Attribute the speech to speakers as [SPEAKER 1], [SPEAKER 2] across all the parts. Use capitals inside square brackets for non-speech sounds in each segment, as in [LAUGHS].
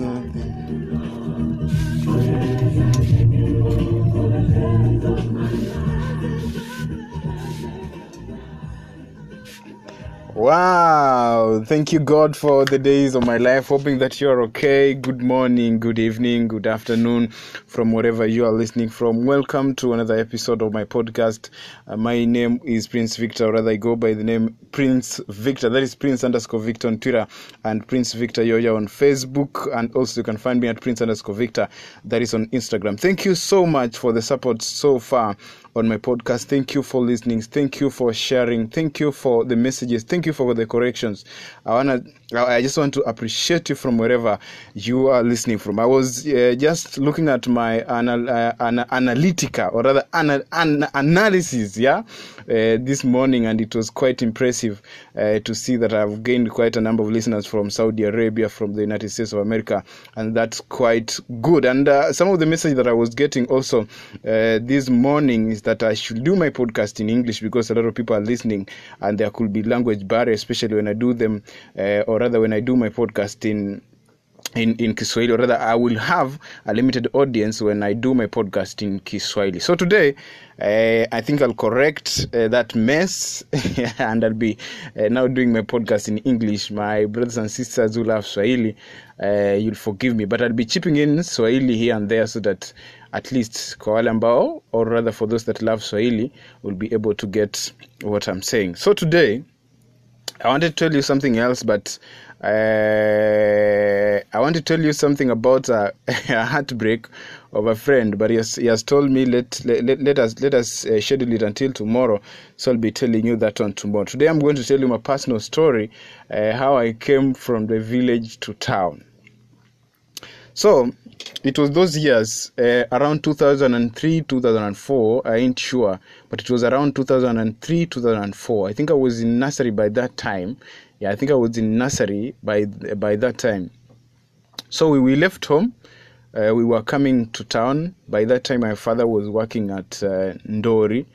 [SPEAKER 1] deserve this. Wow, thank you, God, for the days of my life. Hoping that you're okay. Good morning, good evening, good afternoon, from wherever you are listening from. Welcome to another episode of my podcast. Uh, my name is Prince Victor, or rather, I go by the name Prince Victor. That is Prince underscore Victor on Twitter and Prince Victor Yoya on Facebook. And also, you can find me at Prince underscore Victor, that is on Instagram. Thank you so much for the support so far on my podcast. Thank you for listening. Thank you for sharing. Thank you for the messages. Thank you for the corrections. I wanna. I just want to appreciate you from wherever you are listening from. I was uh, just looking at my anal, uh, ana- analytica or rather ana- an- analysis, yeah, this morning, and it was quite impressive uh, to see that I've gained quite a number of listeners from Saudi Arabia, from the United States of America, and that's quite good. And uh, some of the message that I was getting also uh, this morning is that I should do my podcast in English because a lot of people are listening, and there could be language barrier, especially when I do them, uh, or rather when I do my podcast in in, in Kiswahili, or rather, I will have a limited audience when I do my podcast in Kiswahili. So today, uh, I think I'll correct uh, that mess [LAUGHS] and I'll be uh, now doing my podcast in English. My brothers and sisters who love Swahili, uh, you'll forgive me, but I'll be chipping in Swahili here and there so that at least kwa wale ambao, or rather for those that love Swahili, will be able to get what I'm saying. So today, I wanted to tell you something else, but uh, I want to tell you something about a, [LAUGHS] a heartbreak of a friend. But he has, he has told me let let, let us let us uh, schedule it until tomorrow. So I'll be telling you that on tomorrow. Today I'm going to tell you my personal story, uh, how I came from the village to town. So it was those years uh, around 2003 2004 i ain't sure but it was around 2003 2004 i think i was in nursery by that time yeah i think i was in nursery by by that time. So we, we left home. Uh, we were coming to town. By that time my father was working at uh, ndori.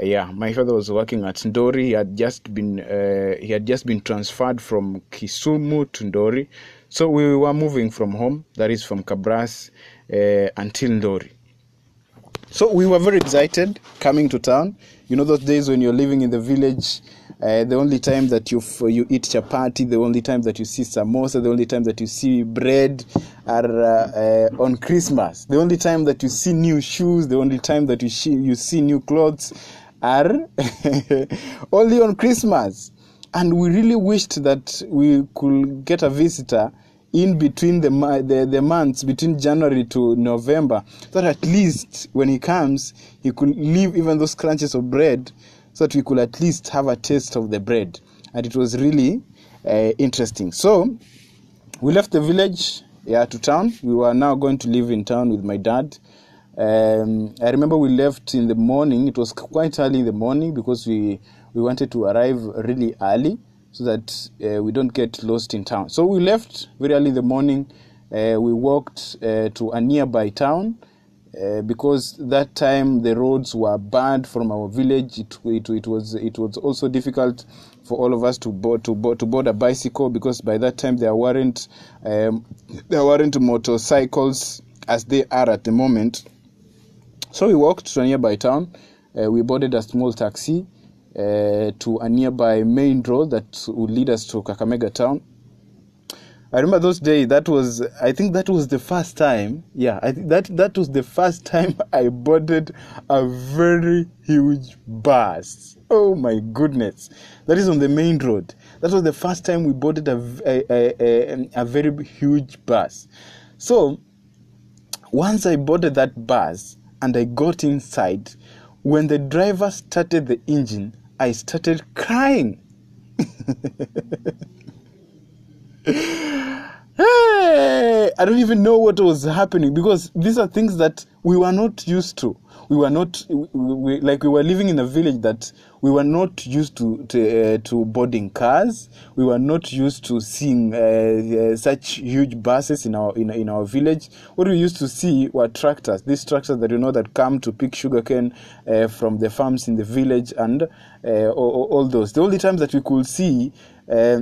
[SPEAKER 1] Uh, yeah my father was working at ndori. He had just been uh, he had just been transferred from kisumu to ndori. So we were moving from home that is from kabras uh, until ndori so we were very excited coming to town. You know those days when you're living in the village uh, the only time that you f- you eat chapati the only time that you see samosa the only time that you see bread are uh, uh, on christmas. The only time that you see new shoes the only time that you, you see new clothes are [LAUGHS] only on christmas. And we really wished that we could get a visitor in between the, the the months between January to November, so that at least when he comes, he could leave even those crunches of bread, so that we could at least have a taste of the bread, and it was really uh, interesting. So we left the village, yeah, to town. We were now going to live in town with my dad. Um, I remember we left in the morning. It was quite early in the morning because we we wanted to arrive really early so that uh, we don't get lost in town. So we left very early in the morning. Uh, we walked uh, to a nearby town uh, because that time the roads were bad from our village. It, it, it was it was also difficult for all of us to board to board, to board a bicycle because by that time there weren't um, there weren't motorcycles as they are at the moment. So we walked to a nearby town. Uh, we boarded a small taxi uh, to a nearby main road that would lead us to Kakamega town. I remember those days. That was, I think, that was the first time. Yeah, I that that was the first time [LAUGHS] I boarded a very huge bus. Oh my goodness! That is on the main road. That was the first time we boarded a a, a, a, a very huge bus. So once I boarded that bus and I got inside, when the driver started the engine, I started crying. [LAUGHS] I don't even know what was happening because these are things that we were not used to. We were not we, we, like we were living in a village that we were not used to to, uh, to boarding cars. We were not used to seeing uh, uh, such huge buses in our in, in our village. What we used to see were tractors. These tractors that you know that come to pick sugarcane uh, from the farms in the village and uh, all, all those. The only times that we could see. Uh,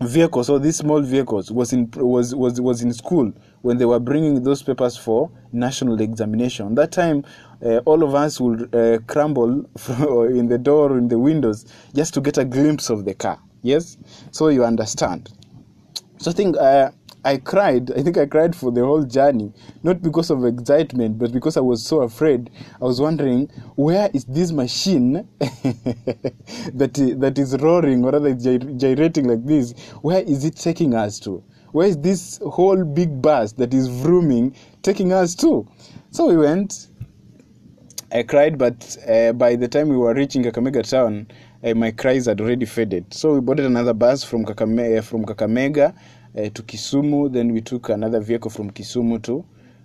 [SPEAKER 1] vehicles or these small vehicles was in was was was in school when they were bringing those papers for national examination. That time uh, all of us would uh, crumble [LAUGHS] in the door in the windows just to get a glimpse of the car. Yes? So you understand. So i think uh, I cried. I think I cried for the whole journey, not because of excitement, but because I was so afraid. I was wondering where is this machine [LAUGHS] that that is roaring or rather gyrating like this? Where is it taking us to? Where is this whole big bus that is vrooming taking us to? So we went. I cried, but uh, by the time we were reaching Kakamega town, uh, my cries had already faded. So we boarded another bus from Kakamega, from Kakamega uh, to Kisumu. Then we took another vehicle from Kisumu to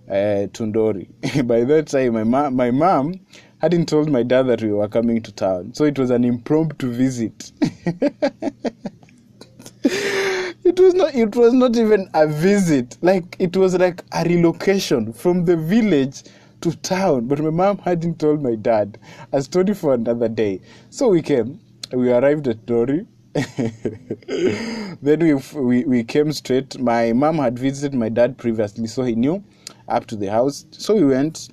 [SPEAKER 1] uh, Tundori. [LAUGHS] By that time, my mom, my mom hadn't told my dad that we were coming to town, so it was an impromptu visit. [LAUGHS] it was not. It was not even a visit. Like it was like a relocation from the village to town. But my mom hadn't told my dad. A story for another day. So we came. We arrived at Dori. [LAUGHS] then we, we we came straight. My mom had visited my dad previously, so he knew up to the house. So we went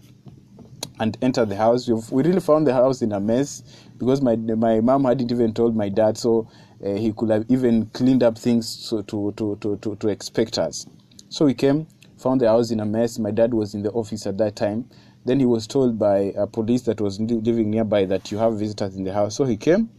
[SPEAKER 1] and entered the house. We, we really found the house in a mess because my my mom hadn't even told my dad, so uh, he could have even cleaned up things so to, to, to, to, to expect us. So we came, found the house in a mess. My dad was in the office at that time. Then he was told by a police that was living nearby that you have visitors in the house. So he came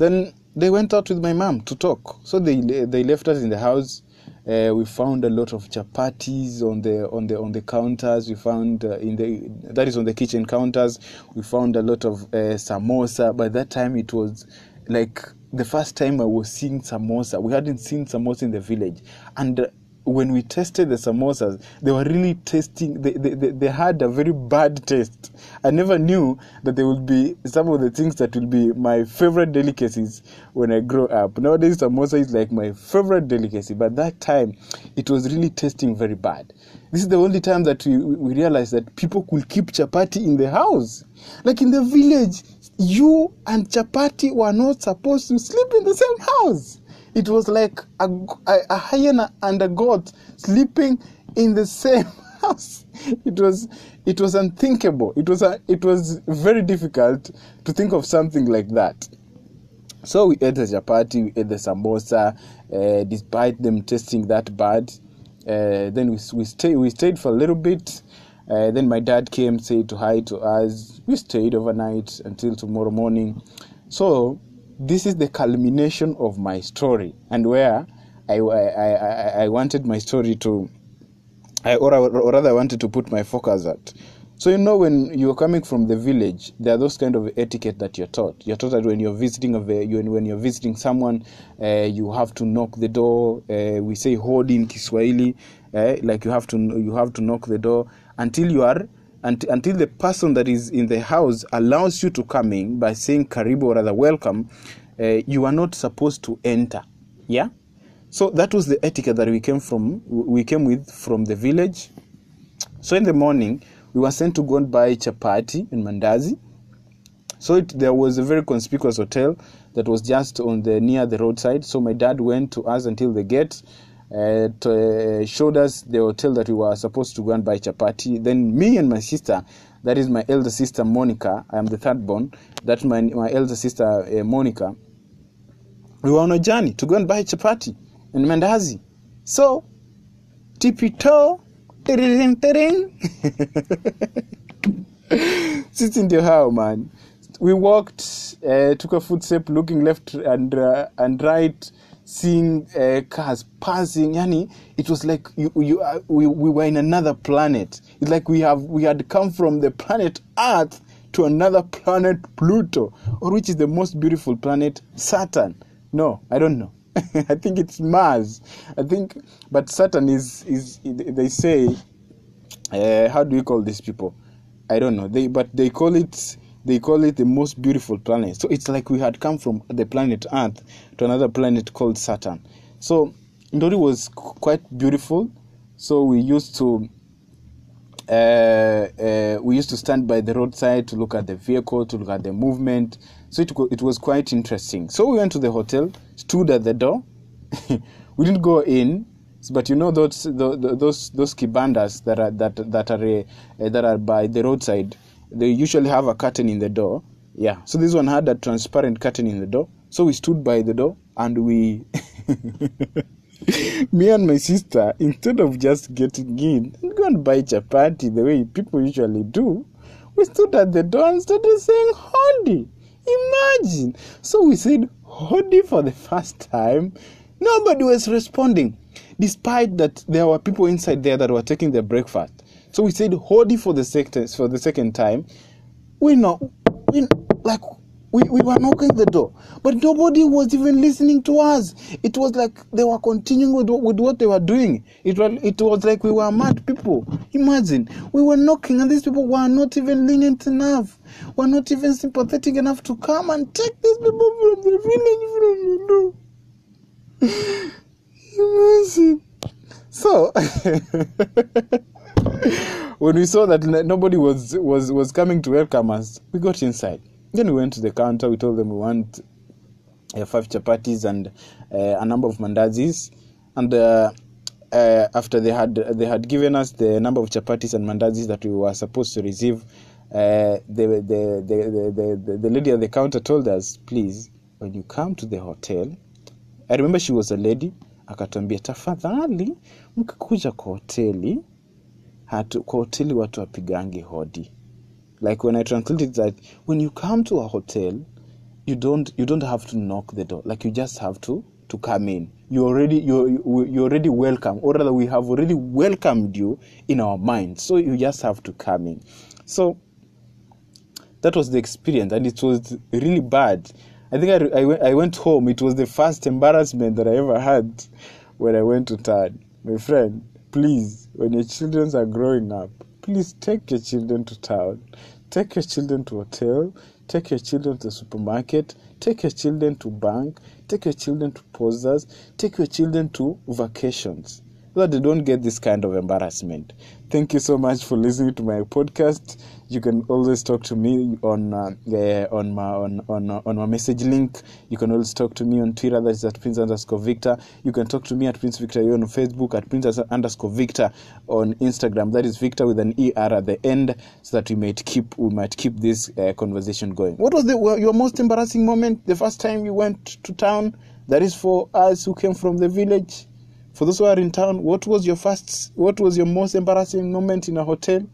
[SPEAKER 1] then they went out with my mom to talk. So they they left us in the house. Uh, we found a lot of chapatis on the on the on the counters. We found uh, in the that is on the kitchen counters. We found a lot of uh, samosa. By that time, it was like the first time I was seeing samosa. We hadn't seen samosa in the village, and when we tested the samosas, they were really tasting, they, they, they, had a very bad taste. I never knew that they would be some of the things that will be my favorite delicacies when I grow up. Nowadays, samosa is like my favorite delicacy, but that time it was really tasting very bad. This is the only time that we, we realized that people could keep chapati in the house. Like in the village, you and chapati were not supposed to sleep in the same house. It was like a, a, a hyena and a goat sleeping in the same [LAUGHS] house. It was it was unthinkable. It was a, it was very difficult to think of something like that. So we ate the chapati, we ate the samosa, uh, despite them tasting that bad. Uh, then we we stayed we stayed for a little bit. Uh, then my dad came, said to hi to us. We stayed overnight until tomorrow morning. So this is the culmination of my story and where I, I, I, I wanted my story to, I, or, or rather, I wanted to put my focus at. So, you know, when you're coming from the village, there are those kind of etiquette that you're taught. You're taught that when you're visiting, a, when you're visiting someone, uh, you have to knock the door. Uh, we say hold in Kiswahili, uh, like you have to you have to knock the door until you are until, the person that is in the house allows you to come in by saying karibu or rather welcome, uh, you are not supposed to enter. Yeah? So that was the etiquette that we came from we came with from the village. So in the morning, we were sent to go and buy chapati in Mandazi. So it, there was a very conspicuous hotel that was just on the near the roadside. So my dad went to us until the gate uh, to, uh, showed us the hotel that we were supposed to go and buy chapati. Then me and my sister, that is my elder sister Monica, I am the third born, that's my, my elder sister uh, Monica, we were on a journey to go and buy chapati in Mandazi. So, tipito, tiring [LAUGHS] tiring. Sitting the how man. We walked, uh, took a footstep, looking left and uh, and right seeing uh, cars passing yani it was like you, you uh, we, we were in another planet. It's like we have we had come from the planet earth to another planet pluto or which is the most beautiful planet saturn. No i don't know. [LAUGHS] I think it's mars. I think but saturn is is they say uh, how do you call these people? I don't know. They but they call it they call it the most beautiful planet. So it's like we had come from the planet Earth to another planet called Saturn. So Ndori was quite beautiful. So we used to uh, uh, we used to stand by the roadside to look at the vehicle, to look at the movement. So it, it was quite interesting. So we went to the hotel, stood at the door. [LAUGHS] we didn't go in, but you know those those those kibandas that are that that are uh, that are by the roadside. They usually have a curtain in the door. Yeah. So this one had a transparent curtain in the door. So we stood by the door and we. [LAUGHS] me and my sister, instead of just getting in and go and buy chapati the way people usually do, we stood at the door and started saying Hodi. Imagine. So we said Hodi for the [LAUGHS] first time. Nobody was responding, despite that there were people inside there that were taking their breakfast. So we said Hodi for the second for the second time. We know, we, like we, we were knocking the door, but nobody was even listening to us. It was like they were continuing with, with what they were doing. It was, it was like we were mad people. Imagine, we were knocking, and these people were not even lenient enough, were not even sympathetic enough to come and take these people from the village from the door. [LAUGHS] Imagine. So, [LAUGHS] [LAUGHS] when we saw that nobody was, was, was coming to welcome us, we got inside then we went to the counter. We told them we want uh, five chapatis and uh, a number of mandazis. And uh, uh, after they had they had given us the number of chapatis and mandazis that we were supposed to receive, uh, the, the, the, the, the, the lady at the counter told us, please, when you come to the hotel, I remember she was a lady, akatuambia tafadhali, mkikuja kwa hoteli hatu, kwa hoteli watu wapigangi hodi like when I translate it that when you come to a hotel, you don't you don't have to knock the door. Like you just have to to come in. You already you you already welcome, or rather, we have already welcomed you in our mind. So you just have to come in. So that was the experience, and it was really bad. I think I, I, I went home. It was the first embarrassment that I ever had when I went to town. My friend, please, when your children are growing up, please take your children to town. Take your children to hotel. Take your children to the supermarket. Take your children to bank. Take your children to posters. Take your children to vacations so that they don't get this kind of embarrassment. Thank you so much for listening to my podcast. You can always talk to me on uh, on my on on, uh, on my message link. You can always talk to me on Twitter. That is at Prince underscore Victor. You can talk to me at Prince Victor You're on Facebook at Prince underscore Victor on Instagram. That is Victor with an er at the end, so that we might keep we might keep this uh, conversation going. What was the your most embarrassing moment? The first time you went to town. That is for us who came from the village. For those who are in town, what was your first, what was your most embarrassing moment in a hotel?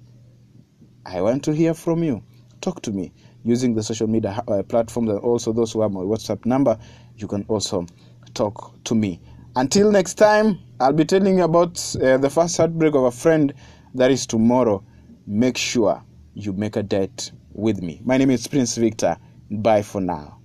[SPEAKER 1] I want to hear from you. Talk to me using the social media uh, platforms and also those who have my WhatsApp number. You can also talk to me. Until next time, I'll be telling you about uh, the first heartbreak of a friend. That is tomorrow. Make sure you make a date with me. My name is Prince Victor. Bye for now.